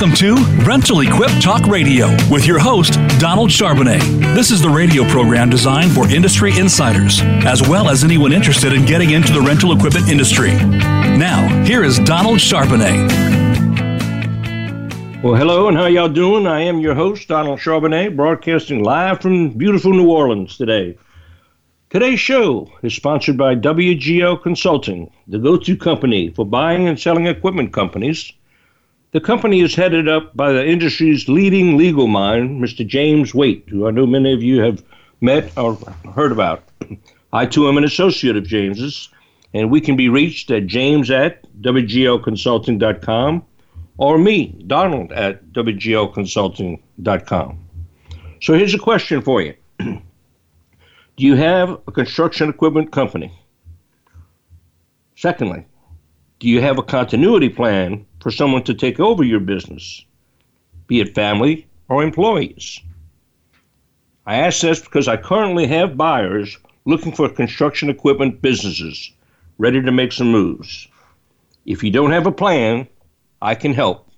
Welcome to Rental Equip Talk Radio with your host, Donald Charbonnet. This is the radio program designed for industry insiders, as well as anyone interested in getting into the rental equipment industry. Now, here is Donald Charbonnet. Well, hello, and how y'all doing? I am your host, Donald Charbonnet, broadcasting live from beautiful New Orleans today. Today's show is sponsored by WGO Consulting, the go to company for buying and selling equipment companies. The company is headed up by the industry's leading legal mind, Mr. James Waite, who I know many of you have met or heard about. I too am an associate of James's, and we can be reached at james at WGLconsulting.com or me, Donald, at WGLconsulting.com. So here's a question for you Do you have a construction equipment company? Secondly, do you have a continuity plan for someone to take over your business, be it family or employees? I ask this because I currently have buyers looking for construction equipment businesses ready to make some moves. If you don't have a plan, I can help.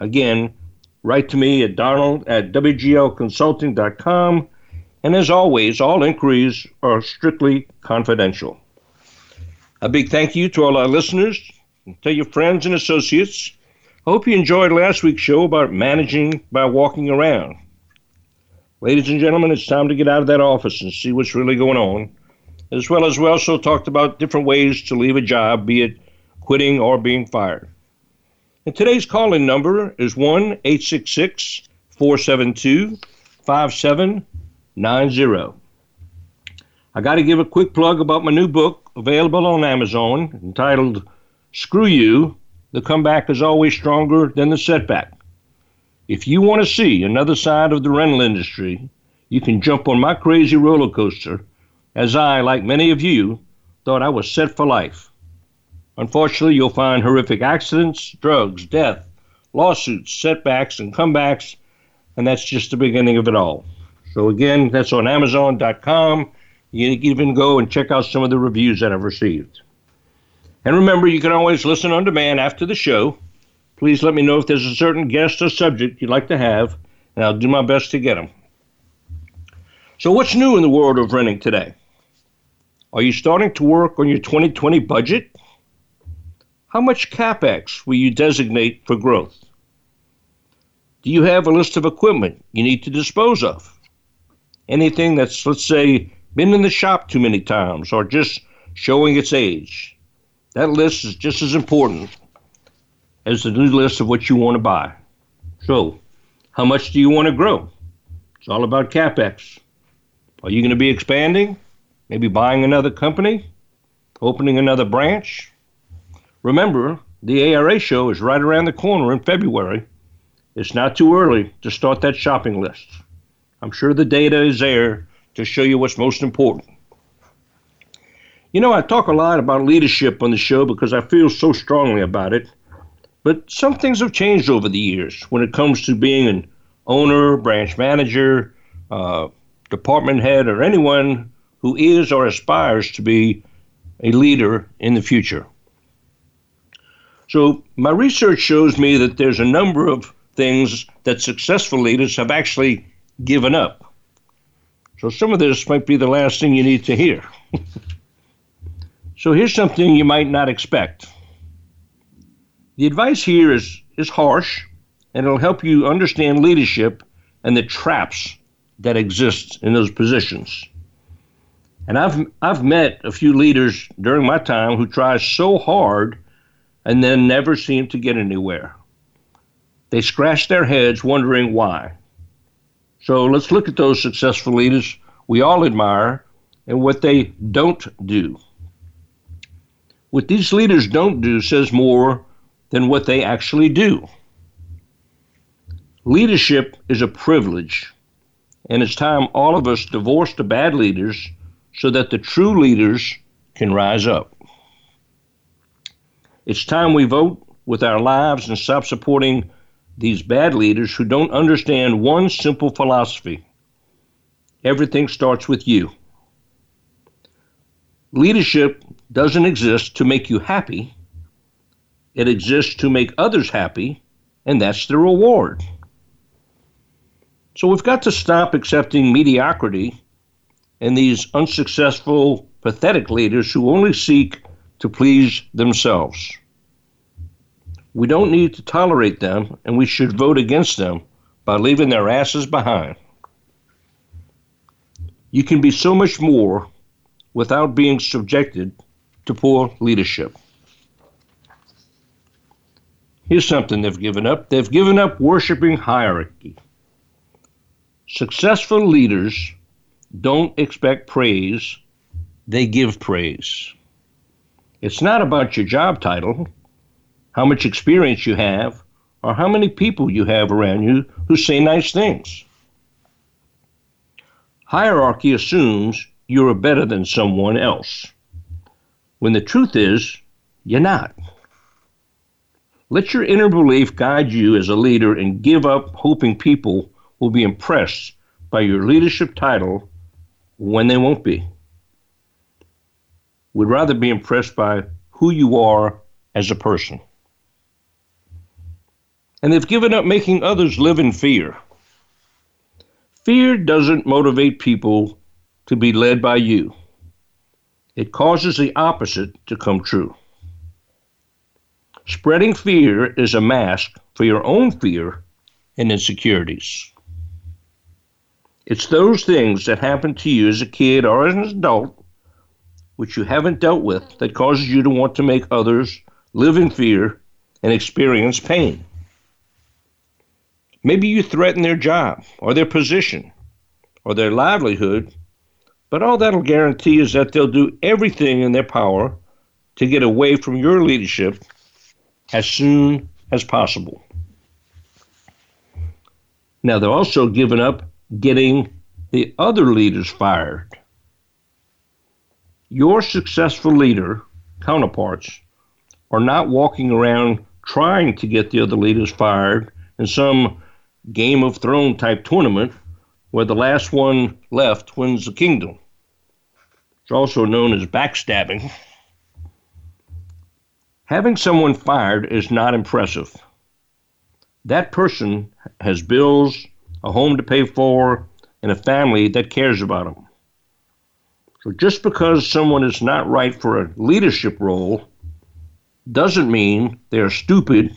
Again, write to me at donald at wglconsulting.com. And as always, all inquiries are strictly confidential. A big thank you to all our listeners. Tell your friends and associates. I hope you enjoyed last week's show about managing by walking around. Ladies and gentlemen, it's time to get out of that office and see what's really going on. As well as we also talked about different ways to leave a job, be it quitting or being fired. And today's call-in number is 1 866 472 5790. I got to give a quick plug about my new book available on Amazon entitled Screw You, the comeback is always stronger than the setback. If you want to see another side of the rental industry, you can jump on my crazy roller coaster, as I, like many of you, thought I was set for life. Unfortunately, you'll find horrific accidents, drugs, death, lawsuits, setbacks, and comebacks, and that's just the beginning of it all. So, again, that's on Amazon.com. You can even go and check out some of the reviews that I've received. And remember, you can always listen on demand after the show. Please let me know if there's a certain guest or subject you'd like to have, and I'll do my best to get them. So, what's new in the world of renting today? Are you starting to work on your 2020 budget? How much capex will you designate for growth? Do you have a list of equipment you need to dispose of? Anything that's, let's say, been in the shop too many times or just showing its age? That list is just as important as the new list of what you want to buy. So, how much do you want to grow? It's all about capex. Are you going to be expanding? Maybe buying another company? Opening another branch? Remember, the ARA show is right around the corner in February. It's not too early to start that shopping list. I'm sure the data is there to show you what's most important. You know, I talk a lot about leadership on the show because I feel so strongly about it. But some things have changed over the years when it comes to being an owner, branch manager, uh, department head, or anyone who is or aspires to be a leader in the future. So, my research shows me that there's a number of things that successful leaders have actually given up. So, some of this might be the last thing you need to hear. So here's something you might not expect. The advice here is, is harsh, and it'll help you understand leadership and the traps that exist in those positions. And I've, I've met a few leaders during my time who try so hard and then never seem to get anywhere. They scratch their heads wondering why. So let's look at those successful leaders we all admire and what they don't do. What these leaders don't do says more than what they actually do. Leadership is a privilege, and it's time all of us divorce the bad leaders so that the true leaders can rise up. It's time we vote with our lives and stop supporting these bad leaders who don't understand one simple philosophy everything starts with you. Leadership doesn't exist to make you happy, it exists to make others happy and that's the reward. So we've got to stop accepting mediocrity and these unsuccessful, pathetic leaders who only seek to please themselves. We don't need to tolerate them, and we should vote against them by leaving their asses behind. You can be so much more without being subjected to poor leadership. Here's something they've given up they've given up worshiping hierarchy. Successful leaders don't expect praise, they give praise. It's not about your job title, how much experience you have, or how many people you have around you who say nice things. Hierarchy assumes you're better than someone else, when the truth is, you're not. Let your inner belief guide you as a leader and give up hoping people will be impressed by your leadership title when they won't be. We'd rather be impressed by who you are as a person. And they've given up making others live in fear. Fear doesn't motivate people to be led by you. It causes the opposite to come true. Spreading fear is a mask for your own fear and insecurities. It's those things that happen to you as a kid or as an adult, which you haven't dealt with, that causes you to want to make others live in fear and experience pain. Maybe you threaten their job or their position or their livelihood, but all that'll guarantee is that they'll do everything in their power to get away from your leadership as soon as possible. Now, they're also given up getting the other leaders fired. Your successful leader counterparts are not walking around trying to get the other leaders fired in some Game of Thrones type tournament where the last one left wins the kingdom. It's also known as backstabbing. Having someone fired is not impressive. That person has bills, a home to pay for, and a family that cares about them. So just because someone is not right for a leadership role doesn't mean they are stupid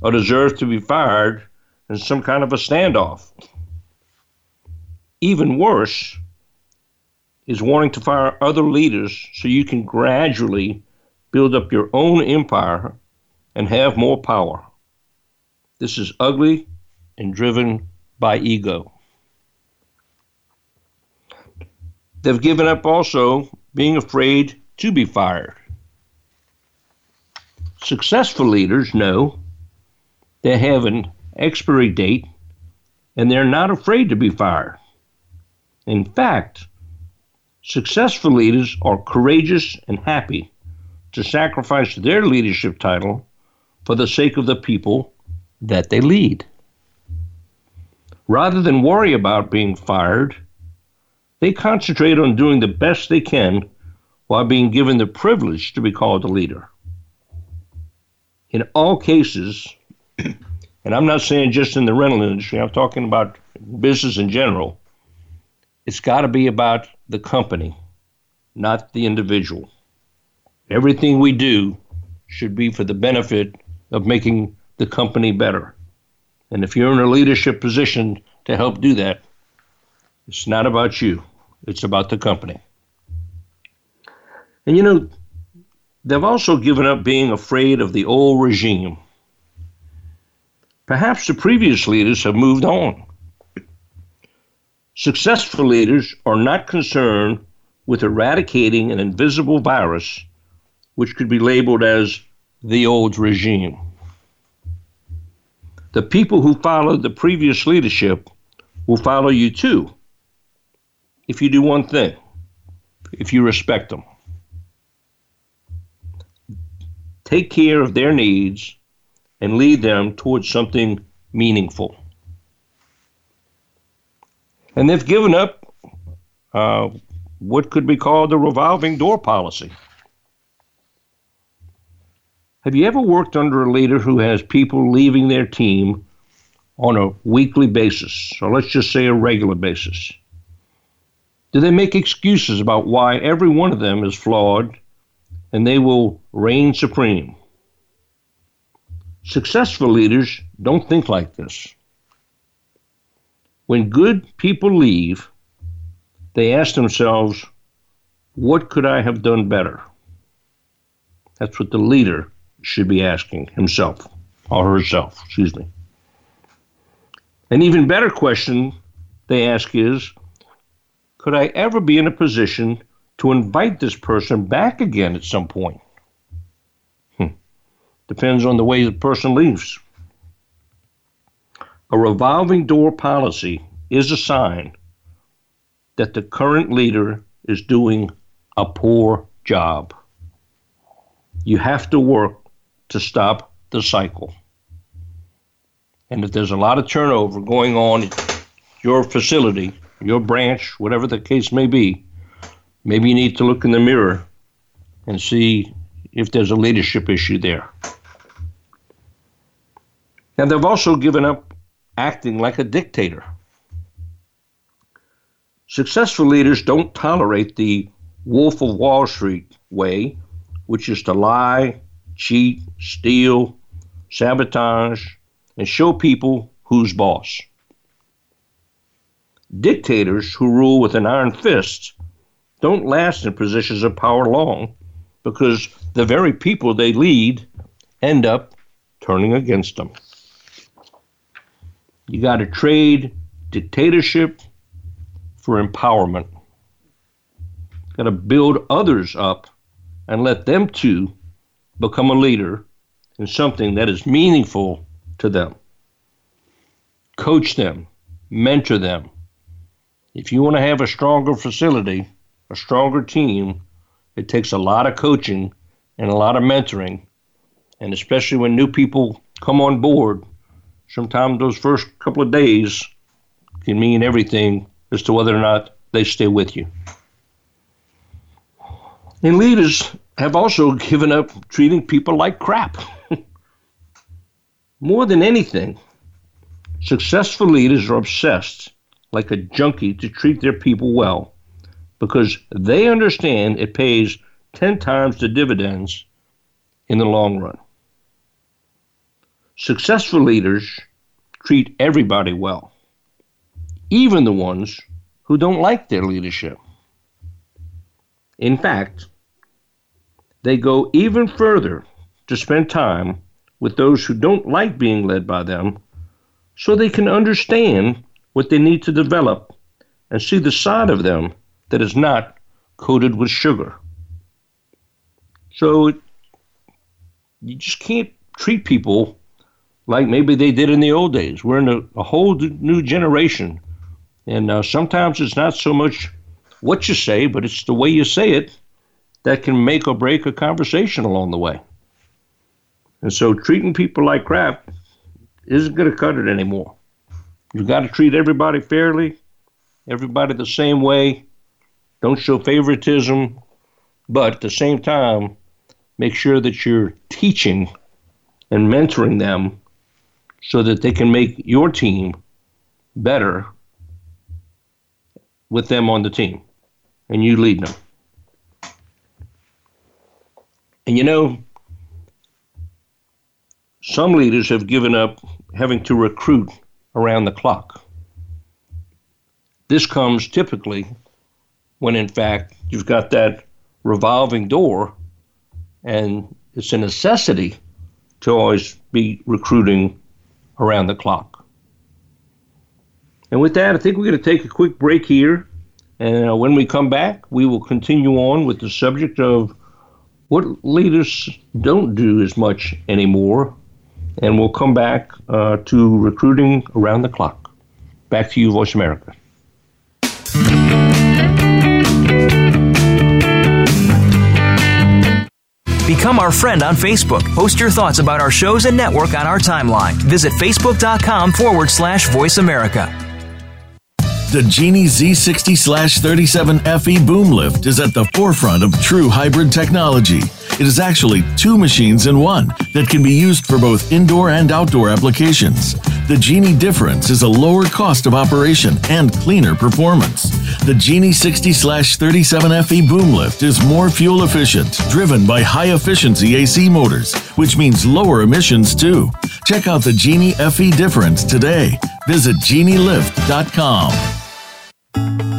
or deserve to be fired in some kind of a standoff. Even worse is wanting to fire other leaders so you can gradually build up your own empire and have more power. This is ugly and driven by ego. They've given up also being afraid to be fired. Successful leaders know they have an expiry date and they're not afraid to be fired. In fact, successful leaders are courageous and happy to sacrifice their leadership title for the sake of the people that they lead. Rather than worry about being fired, they concentrate on doing the best they can while being given the privilege to be called a leader. In all cases, and I'm not saying just in the rental industry, I'm talking about business in general, it's got to be about the company, not the individual. Everything we do should be for the benefit of making the company better. And if you're in a leadership position to help do that, it's not about you, it's about the company. And you know, they've also given up being afraid of the old regime. Perhaps the previous leaders have moved on. Successful leaders are not concerned with eradicating an invisible virus which could be labeled as the old regime. The people who followed the previous leadership will follow you too if you do one thing, if you respect them. Take care of their needs and lead them towards something meaningful. And they've given up uh, what could be called the revolving door policy. Have you ever worked under a leader who has people leaving their team on a weekly basis, or let's just say a regular basis? Do they make excuses about why every one of them is flawed and they will reign supreme? Successful leaders don't think like this. When good people leave, they ask themselves, What could I have done better? That's what the leader should be asking himself or herself, excuse me. An even better question they ask is Could I ever be in a position to invite this person back again at some point? Hmm. Depends on the way the person leaves. A revolving door policy is a sign that the current leader is doing a poor job. You have to work to stop the cycle. And if there's a lot of turnover going on at your facility, your branch, whatever the case may be, maybe you need to look in the mirror and see if there's a leadership issue there. Now, they've also given up acting like a dictator. Successful leaders don't tolerate the Wolf of Wall Street way, which is to lie, cheat, steal, sabotage, and show people who's boss. Dictators who rule with an iron fist don't last in positions of power long because the very people they lead end up turning against them. You got to trade dictatorship for empowerment. Got to build others up and let them too become a leader in something that is meaningful to them. Coach them, mentor them. If you want to have a stronger facility, a stronger team, it takes a lot of coaching and a lot of mentoring. And especially when new people come on board, sometimes those first couple of days can mean everything as to whether or not they stay with you. And leaders have also given up treating people like crap. More than anything, successful leaders are obsessed like a junkie to treat their people well because they understand it pays 10 times the dividends in the long run. Successful leaders treat everybody well, even the ones who don't like their leadership. In fact, they go even further to spend time with those who don't like being led by them so they can understand what they need to develop and see the side of them that is not coated with sugar. So you just can't treat people like maybe they did in the old days. We're in a, a whole new generation. And uh, sometimes it's not so much what you say, but it's the way you say it that can make or break a conversation along the way. And so treating people like crap isn't going to cut it anymore. You've got to treat everybody fairly, everybody the same way. Don't show favoritism, but at the same time, make sure that you're teaching and mentoring them so that they can make your team better with them on the team and you lead them. And you know, some leaders have given up having to recruit around the clock. This comes typically when, in fact, you've got that revolving door and it's a necessity to always be recruiting around the clock. And with that, I think we're going to take a quick break here. And uh, when we come back, we will continue on with the subject of what leaders don't do as much anymore. And we'll come back uh, to recruiting around the clock. Back to you, Voice America. Become our friend on Facebook. Post your thoughts about our shows and network on our timeline. Visit facebook.com forward slash voice America. The Genie Z60 37FE boom lift is at the forefront of true hybrid technology It is actually two machines in one that can be used for both indoor and outdoor applications. The Genie difference is a lower cost of operation and cleaner performance. The Genie 60 37FE boom lift is more fuel efficient, driven by high efficiency AC motors, which means lower emissions too. Check out the Genie FE difference today. Visit genielift.com.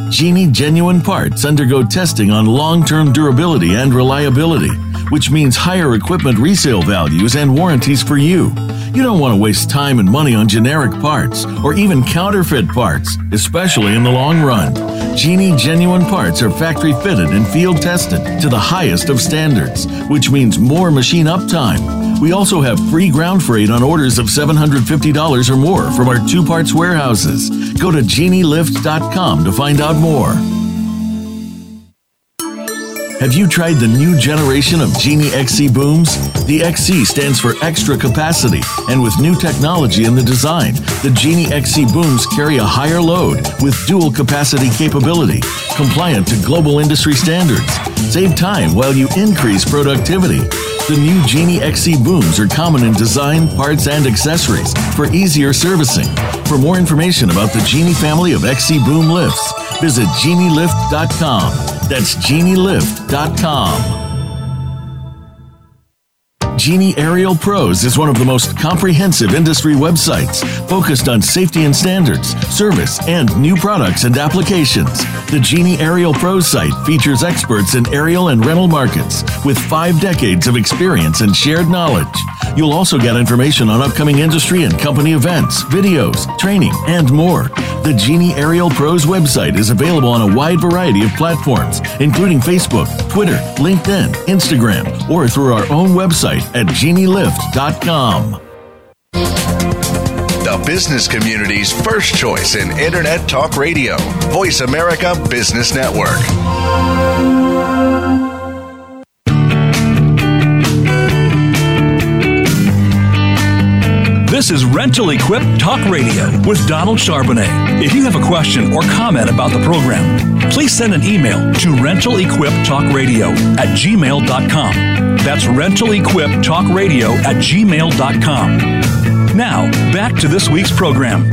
Genie genuine parts undergo testing on long term durability and reliability, which means higher equipment resale values and warranties for you. You don't want to waste time and money on generic parts or even counterfeit parts, especially in the long run. Genie genuine parts are factory fitted and field tested to the highest of standards, which means more machine uptime. We also have free ground freight on orders of $750 or more from our two parts warehouses. Go to genielift.com to find out more. Have you tried the new generation of Genie XC booms? The XC stands for extra capacity, and with new technology in the design, the Genie XC booms carry a higher load with dual capacity capability, compliant to global industry standards. Save time while you increase productivity. The new Genie XC booms are common in design, parts, and accessories for easier servicing. For more information about the Genie family of XC boom lifts, visit genielift.com. That's genielift.com. Genie Aerial Pros is one of the most comprehensive industry websites focused on safety and standards, service, and new products and applications. The Genie Aerial Pros site features experts in aerial and rental markets with five decades of experience and shared knowledge. You'll also get information on upcoming industry and company events, videos, training, and more. The Genie Aerial Pros website is available on a wide variety of platforms, including Facebook, Twitter, LinkedIn, Instagram, or through our own website at genielift.com. The business community's first choice in Internet Talk Radio, Voice America Business Network. This is Rental Equip Talk Radio with Donald Charbonnet. If you have a question or comment about the program, please send an email to rentalequiptalkradio at gmail.com. That's rentalequiptalkradio at gmail.com. Now, back to this week's program.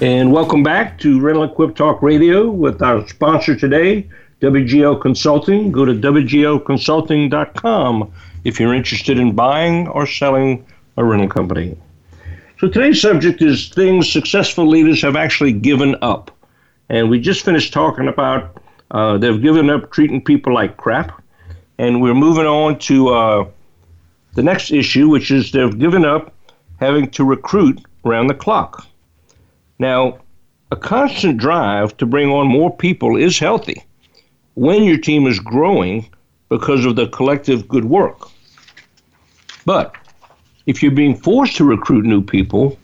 And welcome back to Rental Equip Talk Radio with our sponsor today, WGO Consulting. Go to WGOconsulting.com if you're interested in buying or selling a rental company. So today's subject is things successful leaders have actually given up. And we just finished talking about uh, they've given up treating people like crap. And we're moving on to uh, the next issue, which is they've given up having to recruit around the clock. Now, a constant drive to bring on more people is healthy when your team is growing because of the collective good work. But if you're being forced to recruit new people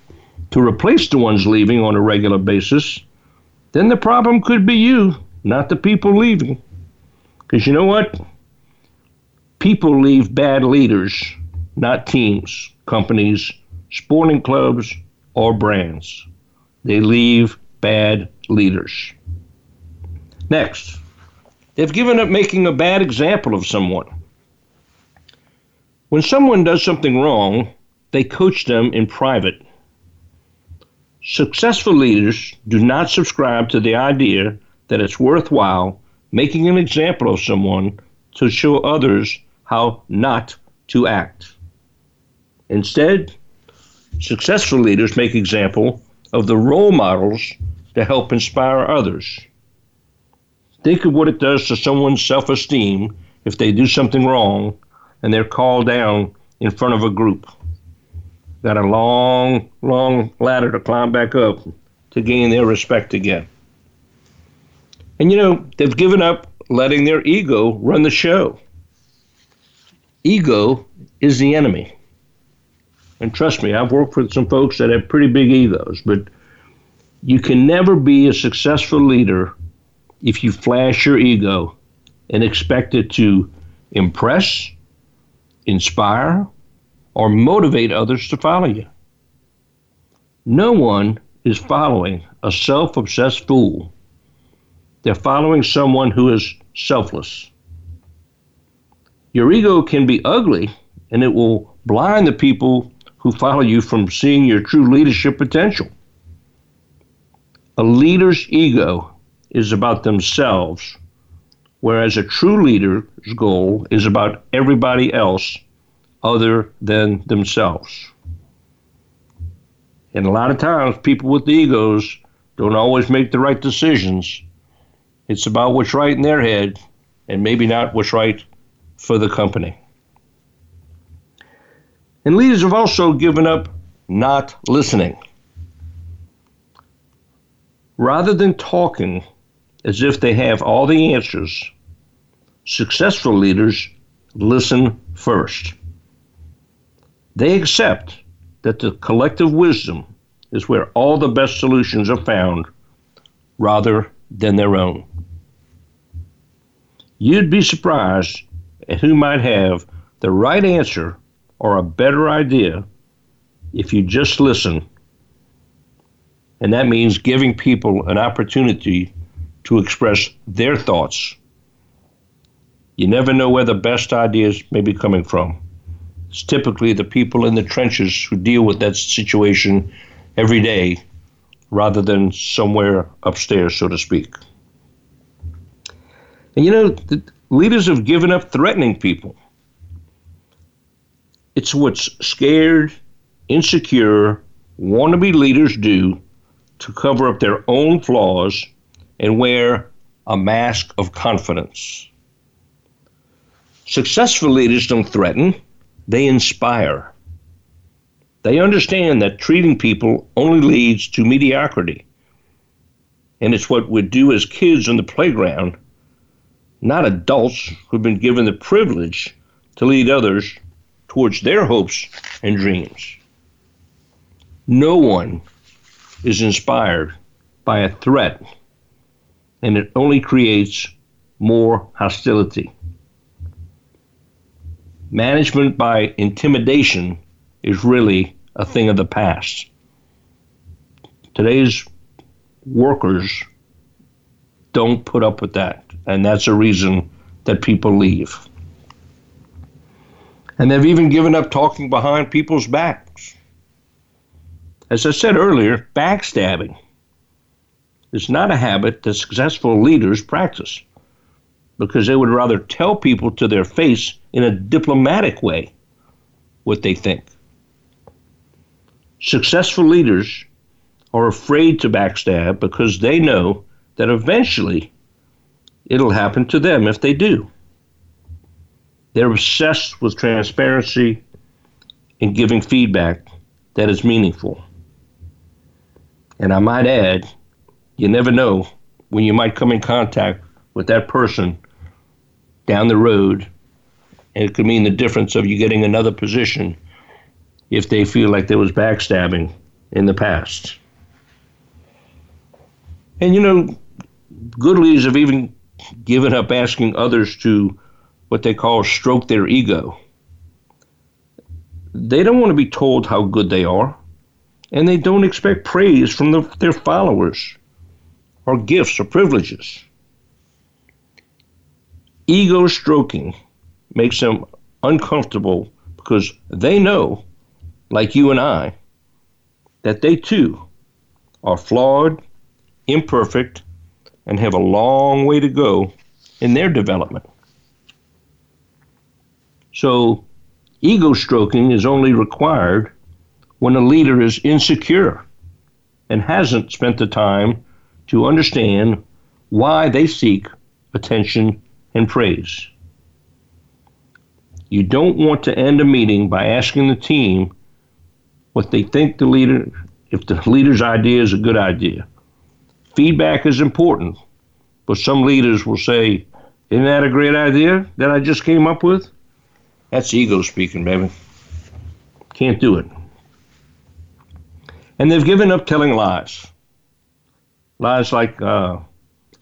to replace the ones leaving on a regular basis, then the problem could be you, not the people leaving. Because you know what? People leave bad leaders, not teams, companies, sporting clubs, or brands. They leave bad leaders. Next, they've given up making a bad example of someone. When someone does something wrong, they coach them in private. Successful leaders do not subscribe to the idea that it's worthwhile making an example of someone to show others how not to act. Instead, successful leaders make example of the role models to help inspire others. Think of what it does to someone's self-esteem if they do something wrong and they're called down in front of a group. Got a long, long ladder to climb back up to gain their respect again. And you know, they've given up letting their ego run the show. Ego is the enemy. And trust me, I've worked with some folks that have pretty big egos, but you can never be a successful leader if you flash your ego and expect it to impress inspire, or motivate others to follow you. No one is following a self obsessed fool. They're following someone who is selfless. Your ego can be ugly and it will blind the people who follow you from seeing your true leadership potential. A leader's ego is about themselves, whereas a true leader's goal is about everybody else other than themselves. And a lot of times, people with egos don't always make the right decisions. It's about what's right in their head and maybe not what's right for the company. And leaders have also given up not listening. Rather than talking as if they have all the answers, successful leaders listen first. They accept that the collective wisdom is where all the best solutions are found rather than their own. You'd be surprised at who might have the right answer or a better idea if you just listen. And that means giving people an opportunity to express their thoughts. You never know where the best ideas may be coming from. It's typically the people in the trenches who deal with that situation every day rather than somewhere upstairs, so to speak. And you know, leaders have given up threatening people. It's what scared, insecure, wannabe leaders do to cover up their own flaws and wear a mask of confidence. Successful leaders don't threaten, they inspire. They understand that treating people only leads to mediocrity. And it's what we do as kids on the playground, not adults who've been given the privilege to lead others towards their hopes and dreams. No one is inspired by a threat, and it only creates more hostility. Management by intimidation is really a thing of the past. Today's workers don't put up with that, and that's a reason that people leave. And they've even given up talking behind people's backs. As I said earlier, backstabbing is not a habit that successful leaders practice because they would rather tell people to their face in a diplomatic way what they think. Successful leaders are afraid to backstab because they know that eventually it'll happen to them if they do. They're obsessed with transparency and giving feedback that is meaningful. And I might add, you never know when you might come in contact with that person down the road, and it could mean the difference of you getting another position if they feel like there was backstabbing in the past. And you know, good leaders have even given up asking others to what they call stroke their ego. They don't want to be told how good they are, and they don't expect praise from the, their followers or gifts or privileges. Ego stroking makes them uncomfortable because they know like you and I, that they too are flawed, imperfect, and have a long way to go in their development. So, ego stroking is only required when a leader is insecure and hasn't spent the time to understand why they seek attention and praise. You don't want to end a meeting by asking the team what they think the leader, if the leader's idea is a good idea. Feedback is important, but some leaders will say, Isn't that a great idea that I just came up with? That's ego speaking, baby. Can't do it. And they've given up telling lies. Lies like, uh,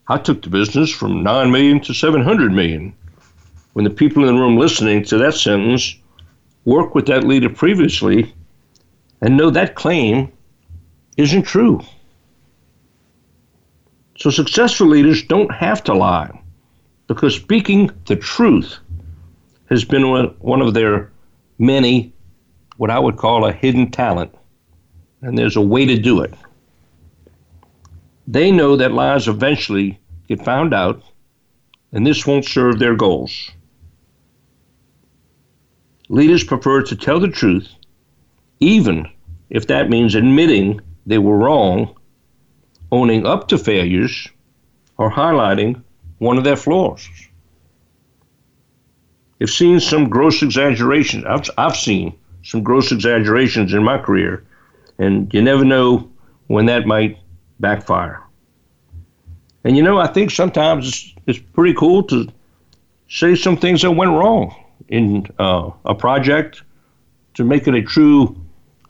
I took the business from 9 million to 700 million. When the people in the room listening to that sentence worked with that leader previously and know that claim isn't true. So successful leaders don't have to lie. because speaking the truth has been one of their many, what I would call a hidden talent. And there's a way to do it. They know that lies eventually get found out, and this won't serve their goals. Leaders prefer to tell the truth, even if that means admitting they were wrong, owning up to failures, or highlighting one of their flaws. I've seen some gross exaggerations. I've, I've seen some gross exaggerations in my career, and you never know when that might backfire. And you know, I think sometimes it's, it's pretty cool to say some things that went wrong in uh, a project to make it a true,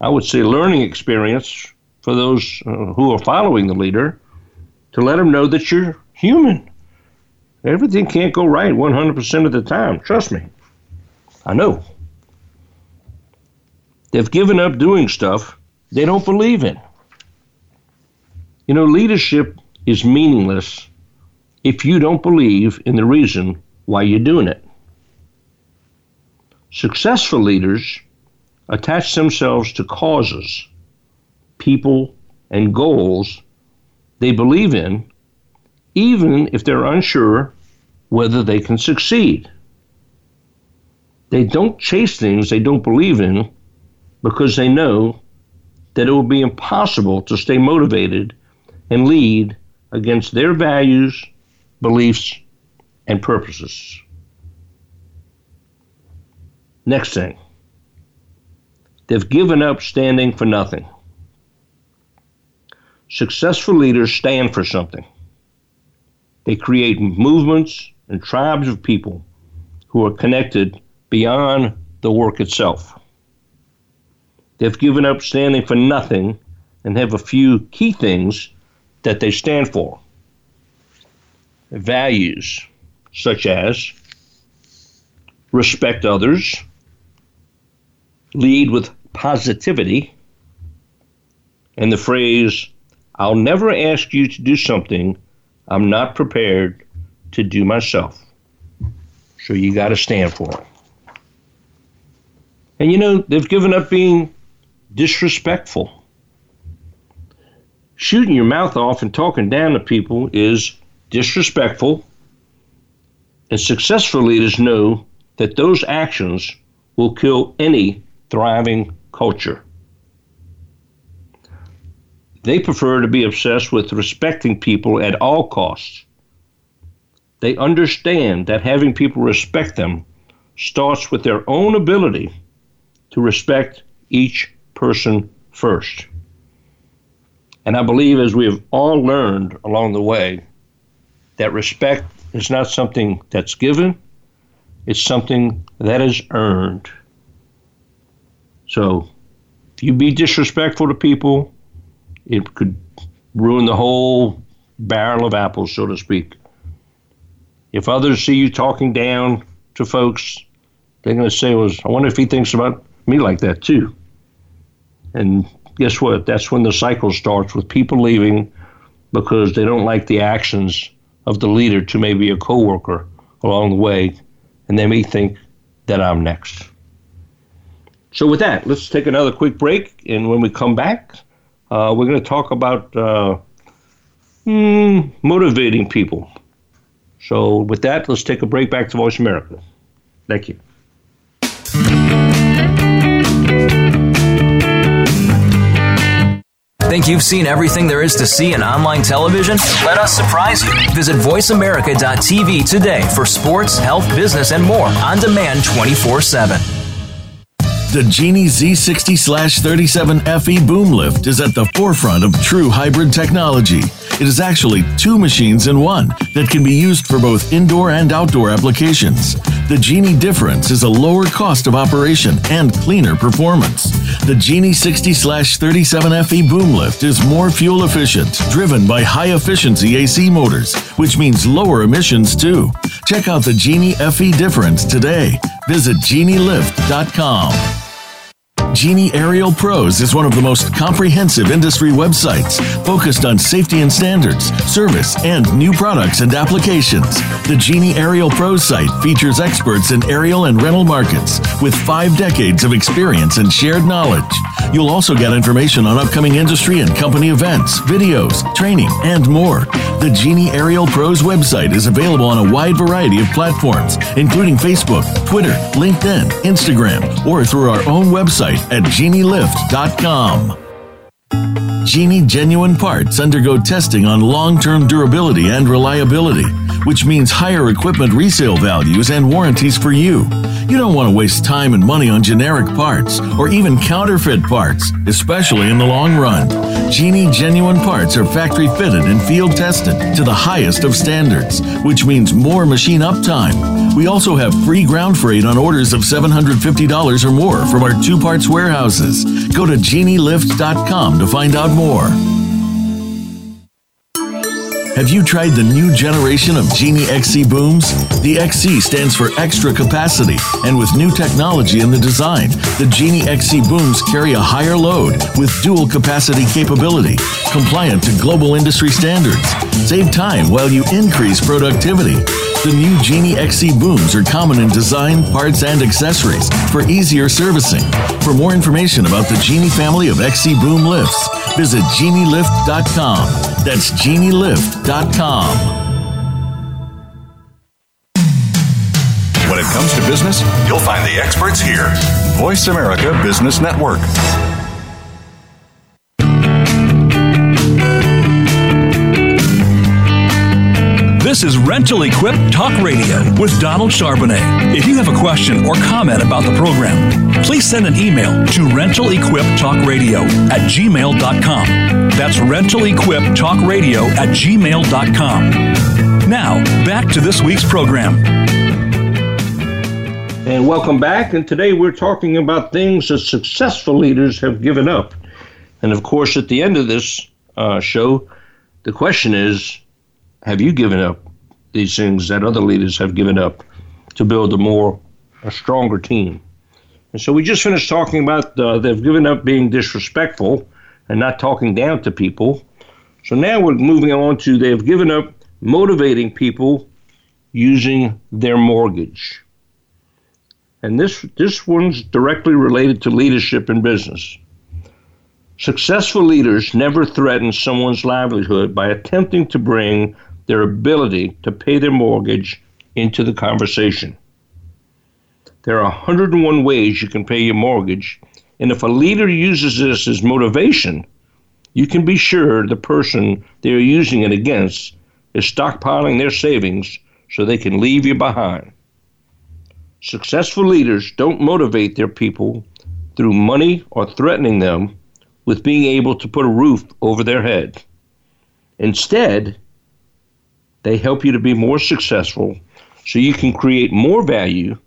I would say, learning experience for those uh, who are following the leader to let them know that you're human. Everything can't go right 100% of the time. Trust me. I know. They've given up doing stuff they don't believe in. You know, leadership is meaningless if you don't believe in the reason why you're doing it. Successful leaders attach themselves to causes, people, and goals they believe in, even if they're unsure whether they can succeed. They don't chase things they don't believe in because they know that it will be impossible to stay motivated and lead against their values, beliefs, and purposes. Next thing, they've given up standing for nothing. Successful leaders stand for something. They create movements and tribes of people who are connected beyond the work itself. They've given up standing for nothing and have a few key things that they stand for. Values such as respect others, lead with positivity, and the phrase, I'll never ask you to do something I'm not prepared to do myself. So you got to stand for it. And you know, they've given up being disrespectful. Shooting your mouth off and talking down to people is disrespectful, and successful leaders know that those actions will kill any thriving culture. They prefer to be obsessed with respecting people at all costs. They understand that having people respect them starts with their own ability to respect each person first. And I believe, as we have all learned along the way, that respect is not something that's given, it's something that is earned. So, if you be disrespectful to people, it could ruin the whole barrel of apples, so to speak. If others see you talking down to folks, they're going to say, "Was I wonder if he thinks about me like that too?" And guess what? That's when the cycle starts with people leaving because they don't like the actions of the leader to maybe a coworker along the way, and they may think that I'm next. So, with that, let's take another quick break, and when we come back, uh, we're going to talk about uh, mm, motivating people. So, with that, let's take a break back to Voice America. Thank you. Think you've seen everything there is to see in online television? Let us surprise you. Visit VoiceAmerica.tv today for sports, health, business, and more on demand 24 7. The Genie Z60 37 FE boom lift is at the forefront of true hybrid technology. It is actually two machines in one that can be used for both indoor and outdoor applications. The Genie difference is a lower cost of operation and cleaner performance. The Genie 60 37 FE boom lift is more fuel efficient, driven by high efficiency AC motors, which means lower emissions too. Check out the Genie FE difference today. Visit genielift.com. Genie Aerial Pros is one of the most comprehensive industry websites focused on safety and standards, service, and new products and applications. The Genie Aerial Pros site features experts in aerial and rental markets with five decades of experience and shared knowledge. You'll also get information on upcoming industry and company events, videos, training, and more. The Genie Aerial Pros website is available on a wide variety of platforms, including Facebook, Twitter, LinkedIn, Instagram, or through our own website at genielift.com. Genie genuine parts undergo testing on long term durability and reliability, which means higher equipment resale values and warranties for you. You don't want to waste time and money on generic parts or even counterfeit parts, especially in the long run. Genie genuine parts are factory fitted and field tested to the highest of standards, which means more machine uptime. We also have free ground freight on orders of $750 or more from our two parts warehouses. Go to genielift.com to find out more. Have you tried the new generation of Genie XC booms? The XC stands for extra capacity, and with new technology in the design, the Genie XC booms carry a higher load with dual capacity capability, compliant to global industry standards. Save time while you increase productivity. The new Genie XC booms are common in design, parts, and accessories for easier servicing. For more information about the Genie family of XC boom lifts, visit genielift.com. That's genielift.com. When it comes to business, you'll find the experts here. Voice America Business Network. This is Rental Equip Talk Radio with Donald Charbonnet. If you have a question or comment about the program, please send an email to rentalequiptalkradio at gmail.com. That's rentalequiptalkradio at gmail.com. Now, back to this week's program. And welcome back. And today we're talking about things that successful leaders have given up. And of course, at the end of this uh, show, the question is have you given up these things that other leaders have given up to build a more, a stronger team? And so we just finished talking about uh, they've given up being disrespectful and not talking down to people. So now we're moving on to they've given up motivating people using their mortgage. And this, this one's directly related to leadership in business. Successful leaders never threaten someone's livelihood by attempting to bring their ability to pay their mortgage into the conversation. There are 101 ways you can pay your mortgage, and if a leader uses this as motivation, you can be sure the person they are using it against is stockpiling their savings so they can leave you behind. Successful leaders don't motivate their people through money or threatening them with being able to put a roof over their head. Instead, they help you to be more successful so you can create more value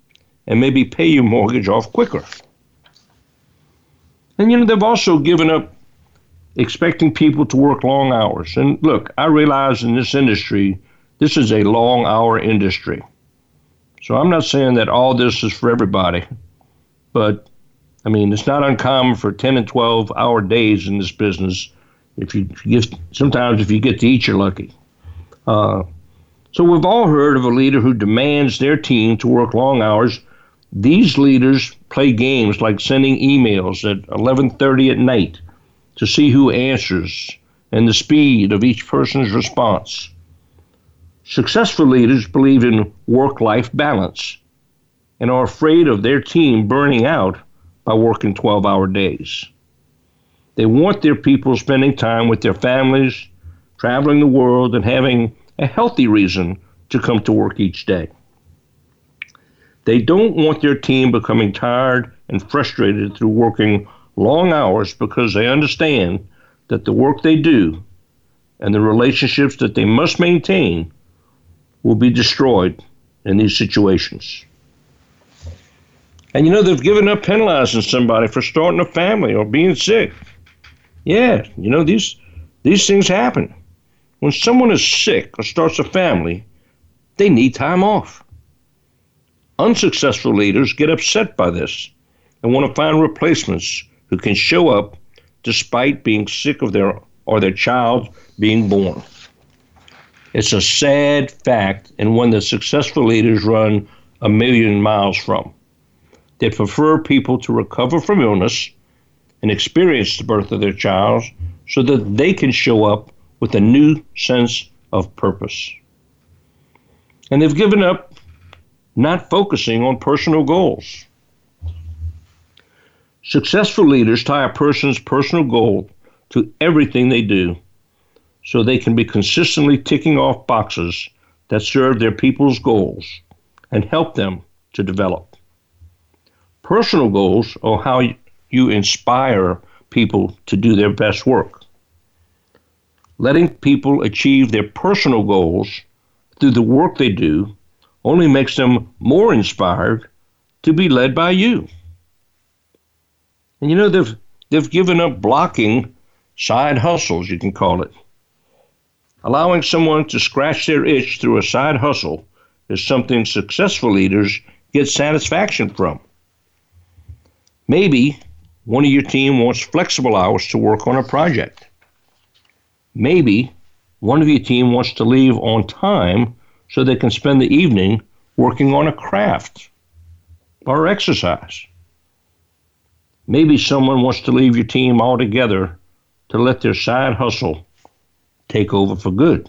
and maybe pay your mortgage off quicker. And you know, they've also given up expecting people to work long hours. And look, I realize in this industry, this is a long hour industry. So I'm not saying that all this is for everybody, but I mean, it's not uncommon for 10 and 12 hour days in this business. If you, if you get, sometimes if you get to eat, you're lucky. Uh, so we've all heard of a leader who demands their team to work long hours. These leaders play games like sending emails at 11:30 at night to see who answers and the speed of each person's response. Successful leaders believe in work-life balance and are afraid of their team burning out by working 12-hour days. They want their people spending time with their families, traveling the world, and having a healthy reason to come to work each day. They don't want their team becoming tired and frustrated through working long hours because they understand that the work they do and the relationships that they must maintain will be destroyed in these situations. And you know, they've given up penalizing somebody for starting a family or being sick. Yeah, you know, these, these things happen. When someone is sick or starts a family, they need time off. Unsuccessful leaders get upset by this and want to find replacements who can show up despite being sick of their or their child being born. It's a sad fact and one that successful leaders run a million miles from. They prefer people to recover from illness and experience the birth of their child so that they can show up with a new sense of purpose. And they've given up not focusing on personal goals. Successful leaders tie a person's personal goal to everything they do so they can be consistently ticking off boxes that serve their people's goals and help them to develop. Personal goals are how you inspire people to do their best work. Letting people achieve their personal goals through the work they do only makes them more inspired to be led by you. And you know they've they've given up blocking side hustles, you can call it. Allowing someone to scratch their itch through a side hustle is something successful leaders get satisfaction from. Maybe one of your team wants flexible hours to work on a project. Maybe one of your team wants to leave on time so they can spend the evening working on a craft or exercise. Maybe someone wants to leave your team altogether to let their side hustle take over for good.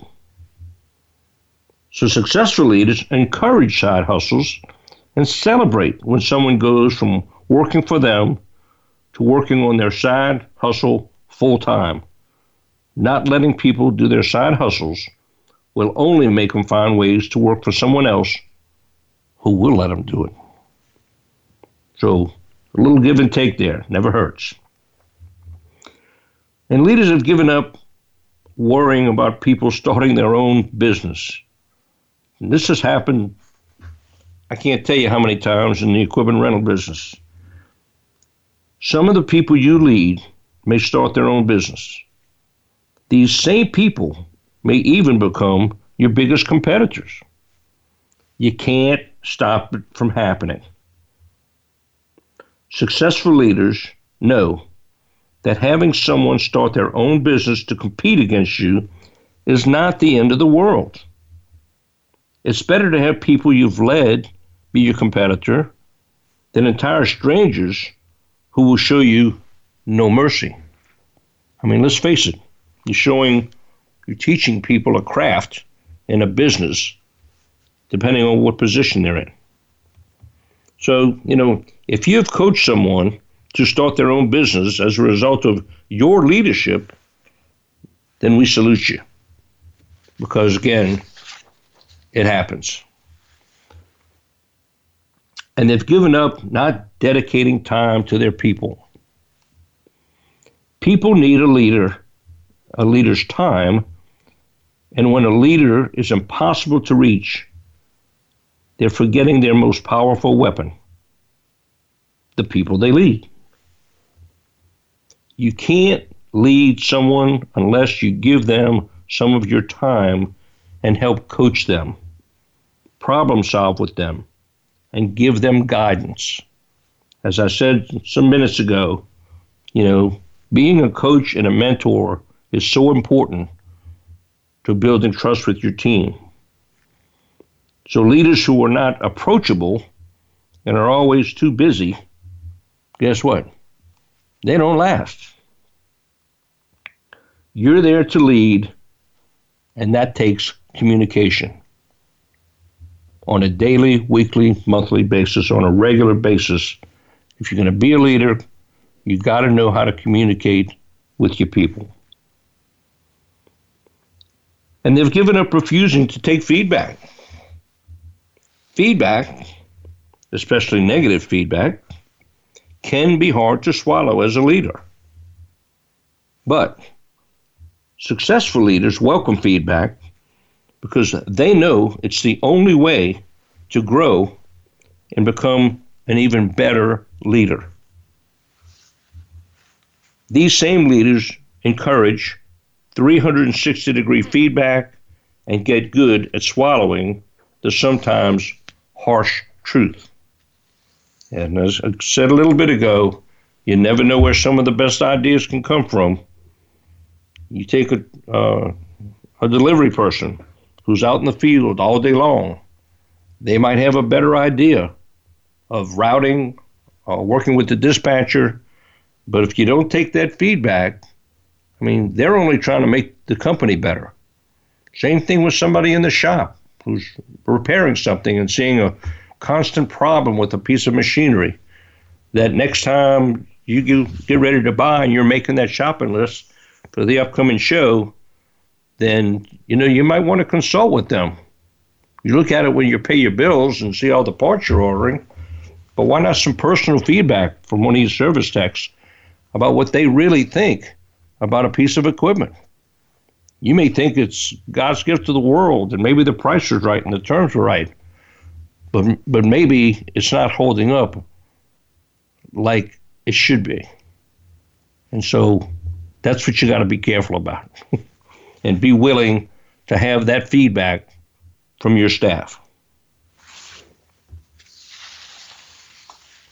So successful leaders encourage side hustles and celebrate when someone goes from working for them to working on their side hustle full time. Not letting people do their side hustles will only make them find ways to work for someone else who will let them do it. So a little give and take there never hurts. And leaders have given up worrying about people starting their own business. And this has happened, I can't tell you how many times in the equipment rental business. Some of the people you lead may start their own business. These same people may even become your biggest competitors. You can't stop it from happening. Successful leaders know that having someone start their own business to compete against you is not the end of the world. It's better to have people you've led be your competitor than entire strangers who will show you no mercy. I mean, let's face it, you're showing, you're teaching people a craft in a business, depending on what position they're in. So, you know, if you've coached someone to start their own business as a result of your leadership, then we salute you. Because again, it happens. And they've given up not dedicating time to their people. People need a leader, a leader's time, and when a leader is impossible to reach, they're forgetting their most powerful weapon the people they lead. You can't lead someone unless you give them some of your time and help coach them, problem solve with them, and give them guidance. As I said some minutes ago, you know, being a coach and a mentor is so important to building trust with your team. So, leaders who are not approachable and are always too busy, guess what? They don't last. You're there to lead, and that takes communication on a daily, weekly, monthly basis, on a regular basis. If you're going to be a leader, you've got to know how to communicate with your people. And they've given up refusing to take feedback. Feedback, especially negative feedback, can be hard to swallow as a leader. But successful leaders welcome feedback because they know it's the only way to grow and become an even better leader. These same leaders encourage 360 degree feedback and get good at swallowing the sometimes harsh truth. And as I said a little bit ago, you never know where some of the best ideas can come from. You take a, uh, a delivery person who's out in the field all day long, they might have a better idea of routing, uh, working with the dispatcher. But if you don't take that feedback, I mean, they're only trying to make the company better. Same thing with somebody in the shop who's repairing something and seeing a constant problem with a piece of machinery. That next time you get ready to buy and you're making that shopping list for the upcoming show, then you know you might want to consult with them. You look at it when you pay your bills and see all the parts you're ordering, but why not some personal feedback from one of these service techs about what they really think about a piece of equipment? You may think it's God's gift to the world, and maybe the price is right and the terms are right, but but maybe it's not holding up like it should be. And so that's what you got to be careful about, and be willing to have that feedback from your staff.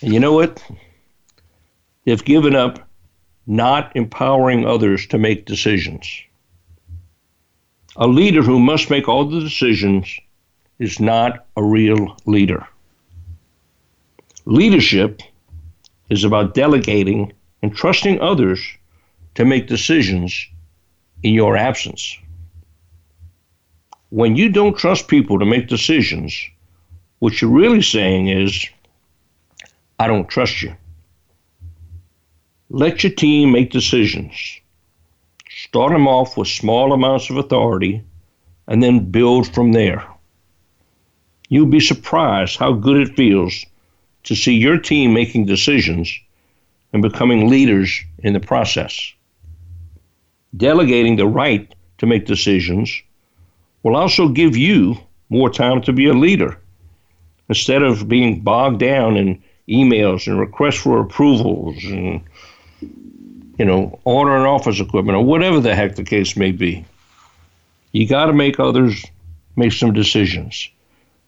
And you know what? They've given up not empowering others to make decisions. A leader who must make all the decisions is not a real leader. Leadership is about delegating and trusting others to make decisions in your absence. When you don't trust people to make decisions, what you're really saying is, I don't trust you. Let your team make decisions. Start them off with small amounts of authority and then build from there. You'll be surprised how good it feels to see your team making decisions and becoming leaders in the process. Delegating the right to make decisions will also give you more time to be a leader instead of being bogged down in emails and requests for approvals and you know ordering office equipment or whatever the heck the case may be. You got to make others make some decisions.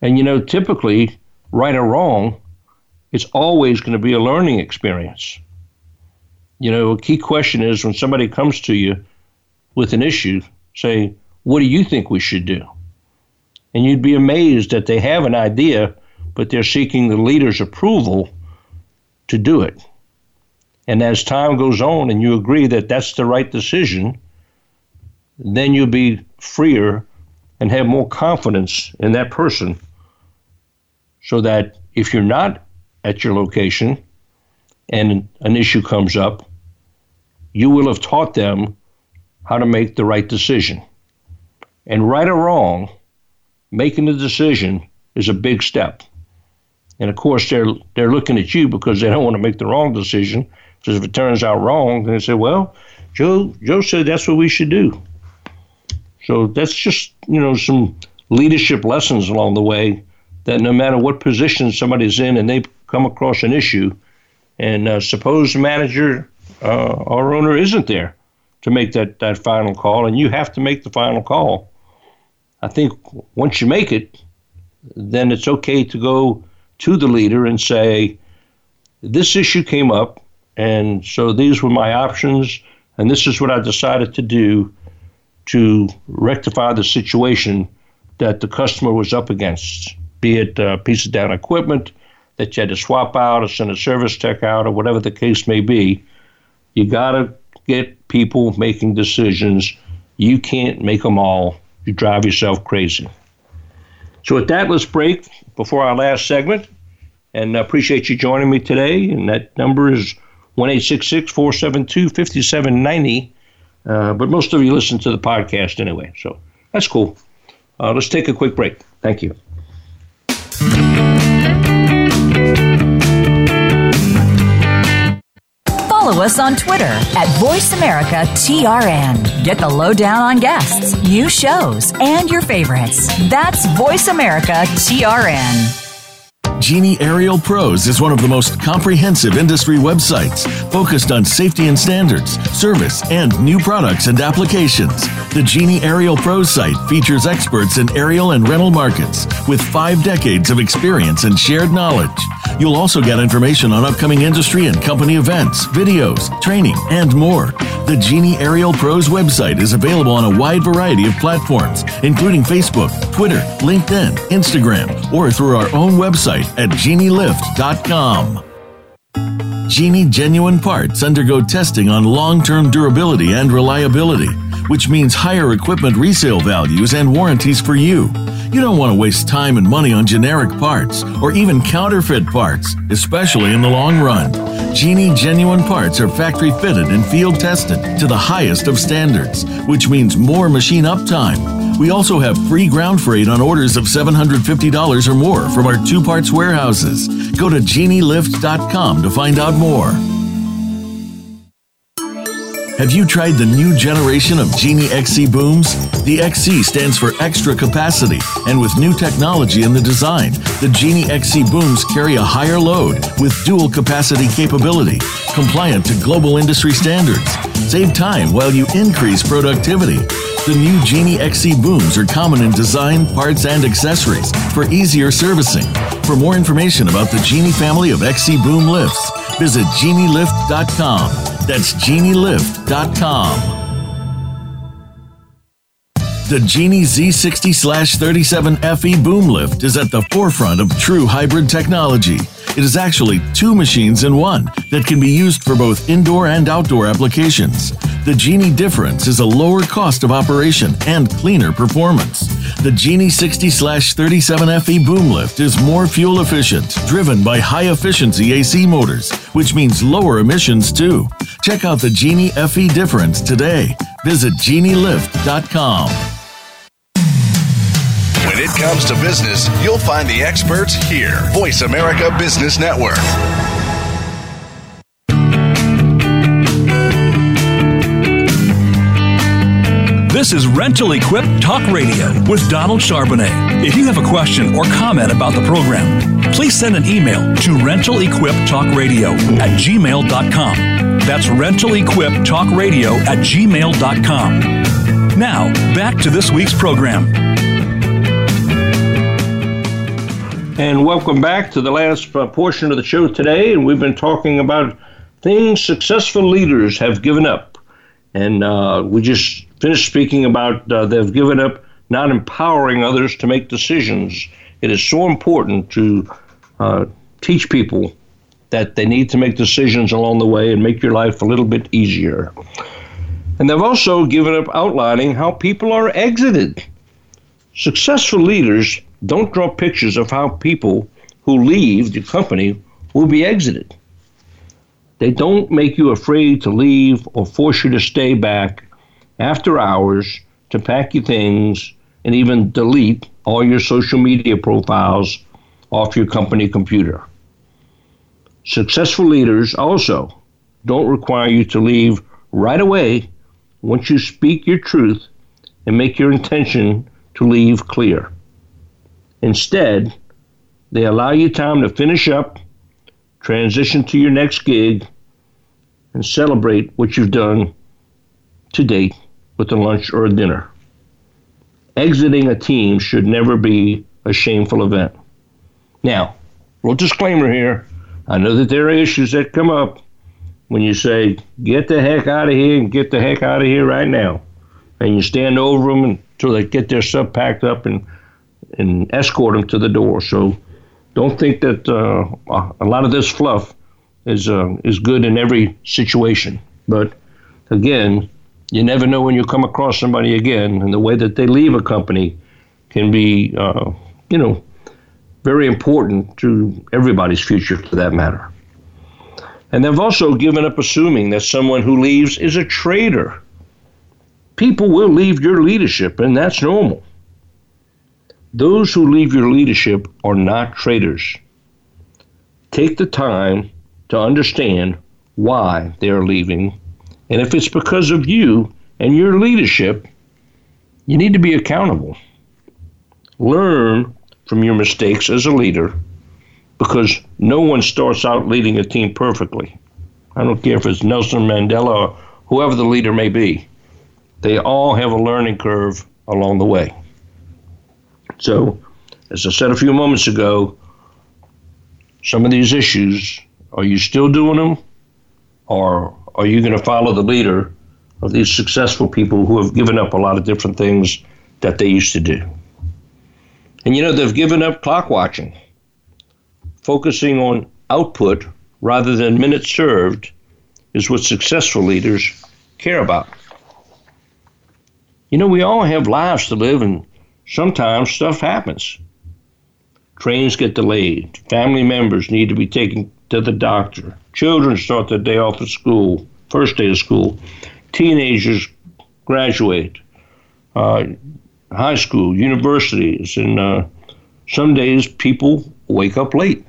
And you know typically right or wrong it's always going to be a learning experience. You know a key question is when somebody comes to you with an issue say what do you think we should do? And you'd be amazed that they have an idea but they're seeking the leader's approval to do it. And as time goes on and you agree that that's the right decision, then you'll be freer and have more confidence in that person so that if you're not at your location and an issue comes up, you will have taught them how to make the right decision. And right or wrong, making the decision is a big step. And of course, they're they're looking at you because they don't want to make the wrong decision. Because if it turns out wrong, they say, "Well, Joe Joe said that's what we should do." So that's just you know some leadership lessons along the way. That no matter what position somebody's in, and they come across an issue, and uh, suppose the manager uh, or owner isn't there to make that that final call, and you have to make the final call. I think once you make it, then it's okay to go to the leader and say, This issue came up, and so these were my options, and this is what I decided to do to rectify the situation that the customer was up against, be it a piece of down equipment that you had to swap out or send a service tech out or whatever the case may be. You got to get people making decisions. You can't make them all. You drive yourself crazy. So, with that, let's break before our last segment. And I appreciate you joining me today. And that number is 1 472 5790. Uh, but most of you listen to the podcast anyway. So that's cool. Uh, let's take a quick break. Thank you. Follow us on Twitter at VoiceAmericaTRN. Get the lowdown on guests, new shows, and your favorites. That's VoiceAmericaTRN. Genie Aerial Pros is one of the most comprehensive industry websites focused on safety and standards, service, and new products and applications. The Genie Aerial Pros site features experts in aerial and rental markets with five decades of experience and shared knowledge. You'll also get information on upcoming industry and company events, videos, training, and more. The Genie Aerial Pros website is available on a wide variety of platforms, including Facebook, Twitter, LinkedIn, Instagram, or through our own website at genielift.com. Genie genuine parts undergo testing on long term durability and reliability, which means higher equipment resale values and warranties for you. You don't want to waste time and money on generic parts or even counterfeit parts, especially in the long run. Genie genuine parts are factory fitted and field tested to the highest of standards, which means more machine uptime. We also have free ground freight on orders of $750 or more from our two parts warehouses. Go to genielift.com to find out more. Have you tried the new generation of Genie XC booms? The XC stands for extra capacity, and with new technology in the design, the Genie XC booms carry a higher load with dual capacity capability, compliant to global industry standards. Save time while you increase productivity. The new Genie XC booms are common in design, parts, and accessories for easier servicing. For more information about the Genie family of XC boom lifts, visit genielift.com. That's genielift.com. The Genie Z60 37 FE boom lift is at the forefront of true hybrid technology. It is actually two machines in one that can be used for both indoor and outdoor applications. The Genie difference is a lower cost of operation and cleaner performance. The Genie 60 37 FE boom lift is more fuel efficient, driven by high efficiency AC motors, which means lower emissions too. Check out the Genie FE difference today. Visit genielift.com. When it comes to business, you'll find the experts here. Voice America Business Network. This is Rental Equip Talk Radio with Donald Charbonnet. If you have a question or comment about the program, please send an email to rentalequiptalkradio at gmail.com. That's rentalequiptalkradio at gmail.com. Now, back to this week's program. And welcome back to the last uh, portion of the show today. And we've been talking about things successful leaders have given up. And uh, we just finished speaking about uh, they've given up not empowering others to make decisions. It is so important to uh, teach people that they need to make decisions along the way and make your life a little bit easier. And they've also given up outlining how people are exited. Successful leaders don't draw pictures of how people who leave the company will be exited. They don't make you afraid to leave or force you to stay back after hours to pack your things and even delete all your social media profiles off your company computer. Successful leaders also don't require you to leave right away once you speak your truth and make your intention to leave clear. Instead, they allow you time to finish up, transition to your next gig, and celebrate what you've done to date with a lunch or a dinner. Exiting a team should never be a shameful event. Now, little disclaimer here. I know that there are issues that come up when you say, get the heck out of here and get the heck out of here right now. And you stand over them until they get their stuff packed up and, and escort them to the door. So don't think that uh, a lot of this fluff is, uh, is good in every situation. But again, you never know when you come across somebody again, and the way that they leave a company can be, uh, you know, very important to everybody's future for that matter. And they've also given up assuming that someone who leaves is a traitor. People will leave your leadership, and that's normal. Those who leave your leadership are not traitors. Take the time to understand why they are leaving and if it's because of you and your leadership, you need to be accountable. Learn from your mistakes as a leader because no one starts out leading a team perfectly. I don't care if it's Nelson Mandela or whoever the leader may be. They all have a learning curve along the way. So, as I said a few moments ago, some of these issues, are you still doing them? Or are you going to follow the leader of these successful people who have given up a lot of different things that they used to do? And you know, they've given up clock watching, focusing on output rather than minutes served is what successful leaders care about. You know, we all have lives to live, and sometimes stuff happens. Trains get delayed, family members need to be taken to the doctor, children start their day off at school, first day of school, teenagers graduate, uh, high school, universities, and uh, some days people wake up late.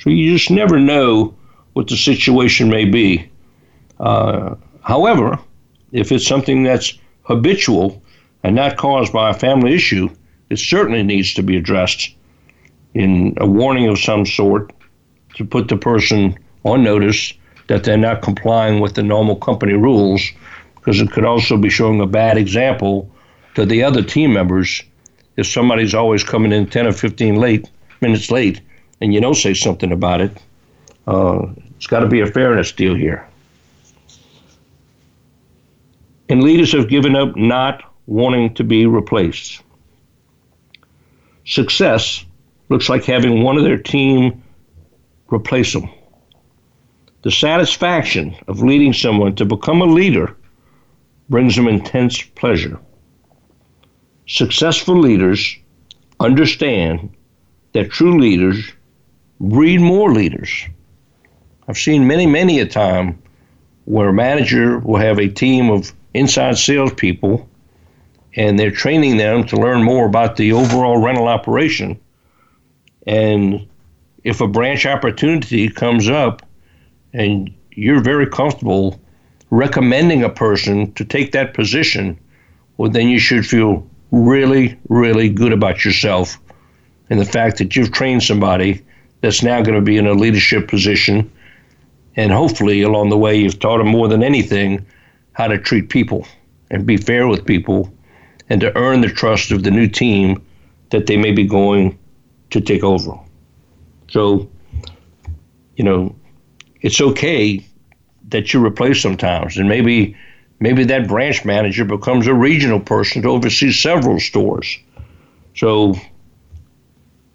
So you just never know what the situation may be. Uh, however, if it's something that's habitual and not caused by a family issue, it certainly needs to be addressed in a warning of some sort to put the person on notice that they're not complying with the normal company rules, because it could also be showing a bad example to the other team members if somebody's always coming in 10 or 15 late minutes late and you don't say something about it. Uh, it's got to be a fairness deal here. And leaders have given up not wanting to be replaced. Success looks like having one of their team replace them. The satisfaction of leading someone to become a leader brings them intense pleasure. Successful leaders understand that true leaders breed more leaders. I've seen many, many a time where a manager will have a team of inside salespeople and they're training them to learn more about the overall rental operation. And if a branch opportunity comes up and you're very comfortable recommending a person to take that position, well, then you should feel really, really good about yourself and the fact that you've trained somebody that's now going to be in a leadership position. And hopefully, along the way, you've taught them more than anything how to treat people and be fair with people and to earn the trust of the new team that they may be going to take over. So, you know, it's okay that you replace sometimes, and maybe maybe that branch manager becomes a regional person to oversee several stores. So,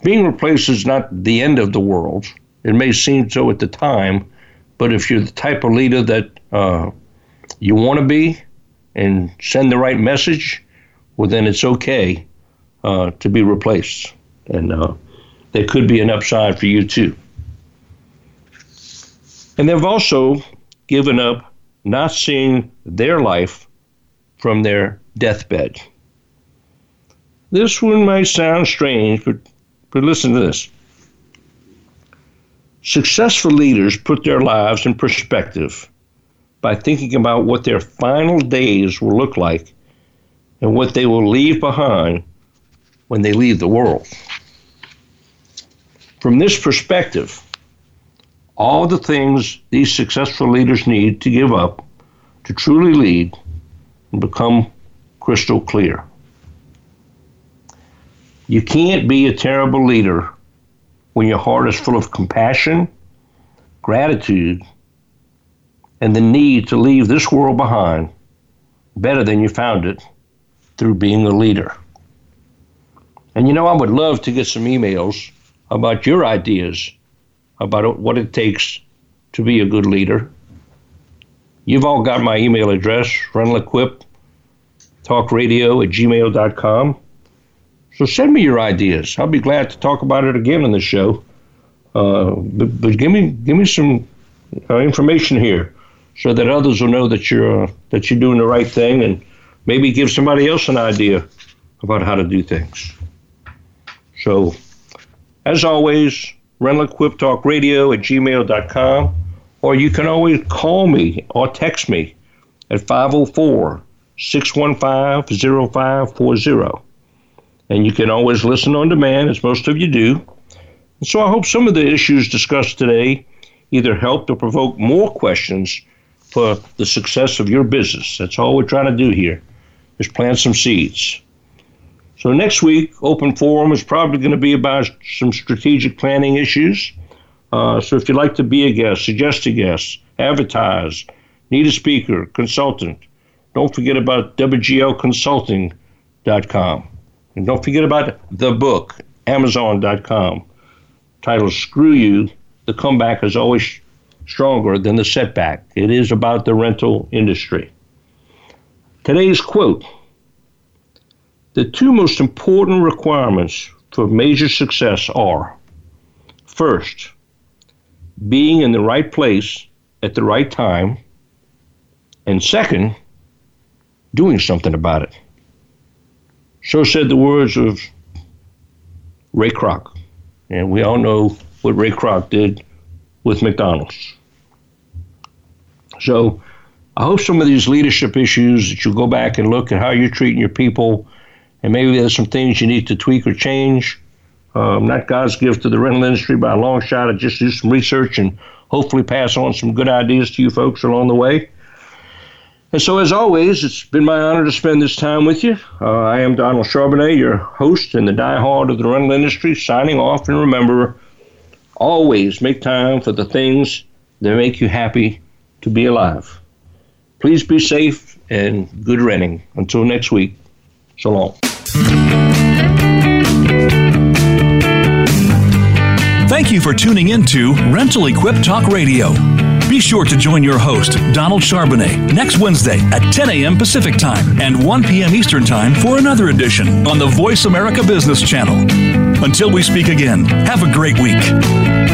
being replaced is not the end of the world. It may seem so at the time, but if you're the type of leader that uh, you want to be and send the right message, well, then it's okay uh, to be replaced. And uh, there could be an upside for you too. And they've also given up not seeing their life from their deathbed. This one might sound strange, but, but listen to this. Successful leaders put their lives in perspective by thinking about what their final days will look like and what they will leave behind when they leave the world. From this perspective, all the things these successful leaders need to give up to truly lead and become crystal clear. You can't be a terrible leader when your heart is full of compassion, gratitude, and the need to leave this world behind better than you found it through being a leader. And you know, I would love to get some emails about your ideas about what it takes to be a good leader. You've all got my email address, rental equip, talkradio at gmail.com. So send me your ideas. I'll be glad to talk about it again on the show. Uh, but, but give me give me some uh, information here so that others will know that you're uh, that you're doing the right thing and maybe give somebody else an idea about how to do things. So, as always, rental equip talk radio at gmail.com, or you can always call me or text me at 504 615 0540. And you can always listen on demand, as most of you do. So I hope some of the issues discussed today either helped or provoked more questions for the success of your business. That's all we're trying to do here is plant some seeds. So next week, open forum is probably going to be about some strategic planning issues. Uh, so if you'd like to be a guest, suggest a guest, advertise, need a speaker, consultant, don't forget about WGLconsulting.com. And don't forget about the book, Amazon.com, titled Screw You, the comeback is always stronger than the setback. It is about the rental industry. Today's quote The two most important requirements for major success are first, being in the right place at the right time, and second, doing something about it. So said the words of Ray Kroc. And we all know what Ray Kroc did with McDonald's. So I hope some of these leadership issues that you'll go back and look at how you're treating your people, and maybe there's some things you need to tweak or change. Um, not God's gift to the rental industry by a long shot. I just do some research and hopefully pass on some good ideas to you folks along the way. And so, as always, it's been my honor to spend this time with you. Uh, I am Donald Charbonnet, your host and the diehard of the rental industry, signing off. And remember, always make time for the things that make you happy to be alive. Please be safe and good renting. Until next week, long. Thank you for tuning in to Rental Equip Talk Radio. Be sure to join your host, Donald Charbonnet, next Wednesday at 10 a.m. Pacific Time and 1 p.m. Eastern Time for another edition on the Voice America Business Channel. Until we speak again, have a great week.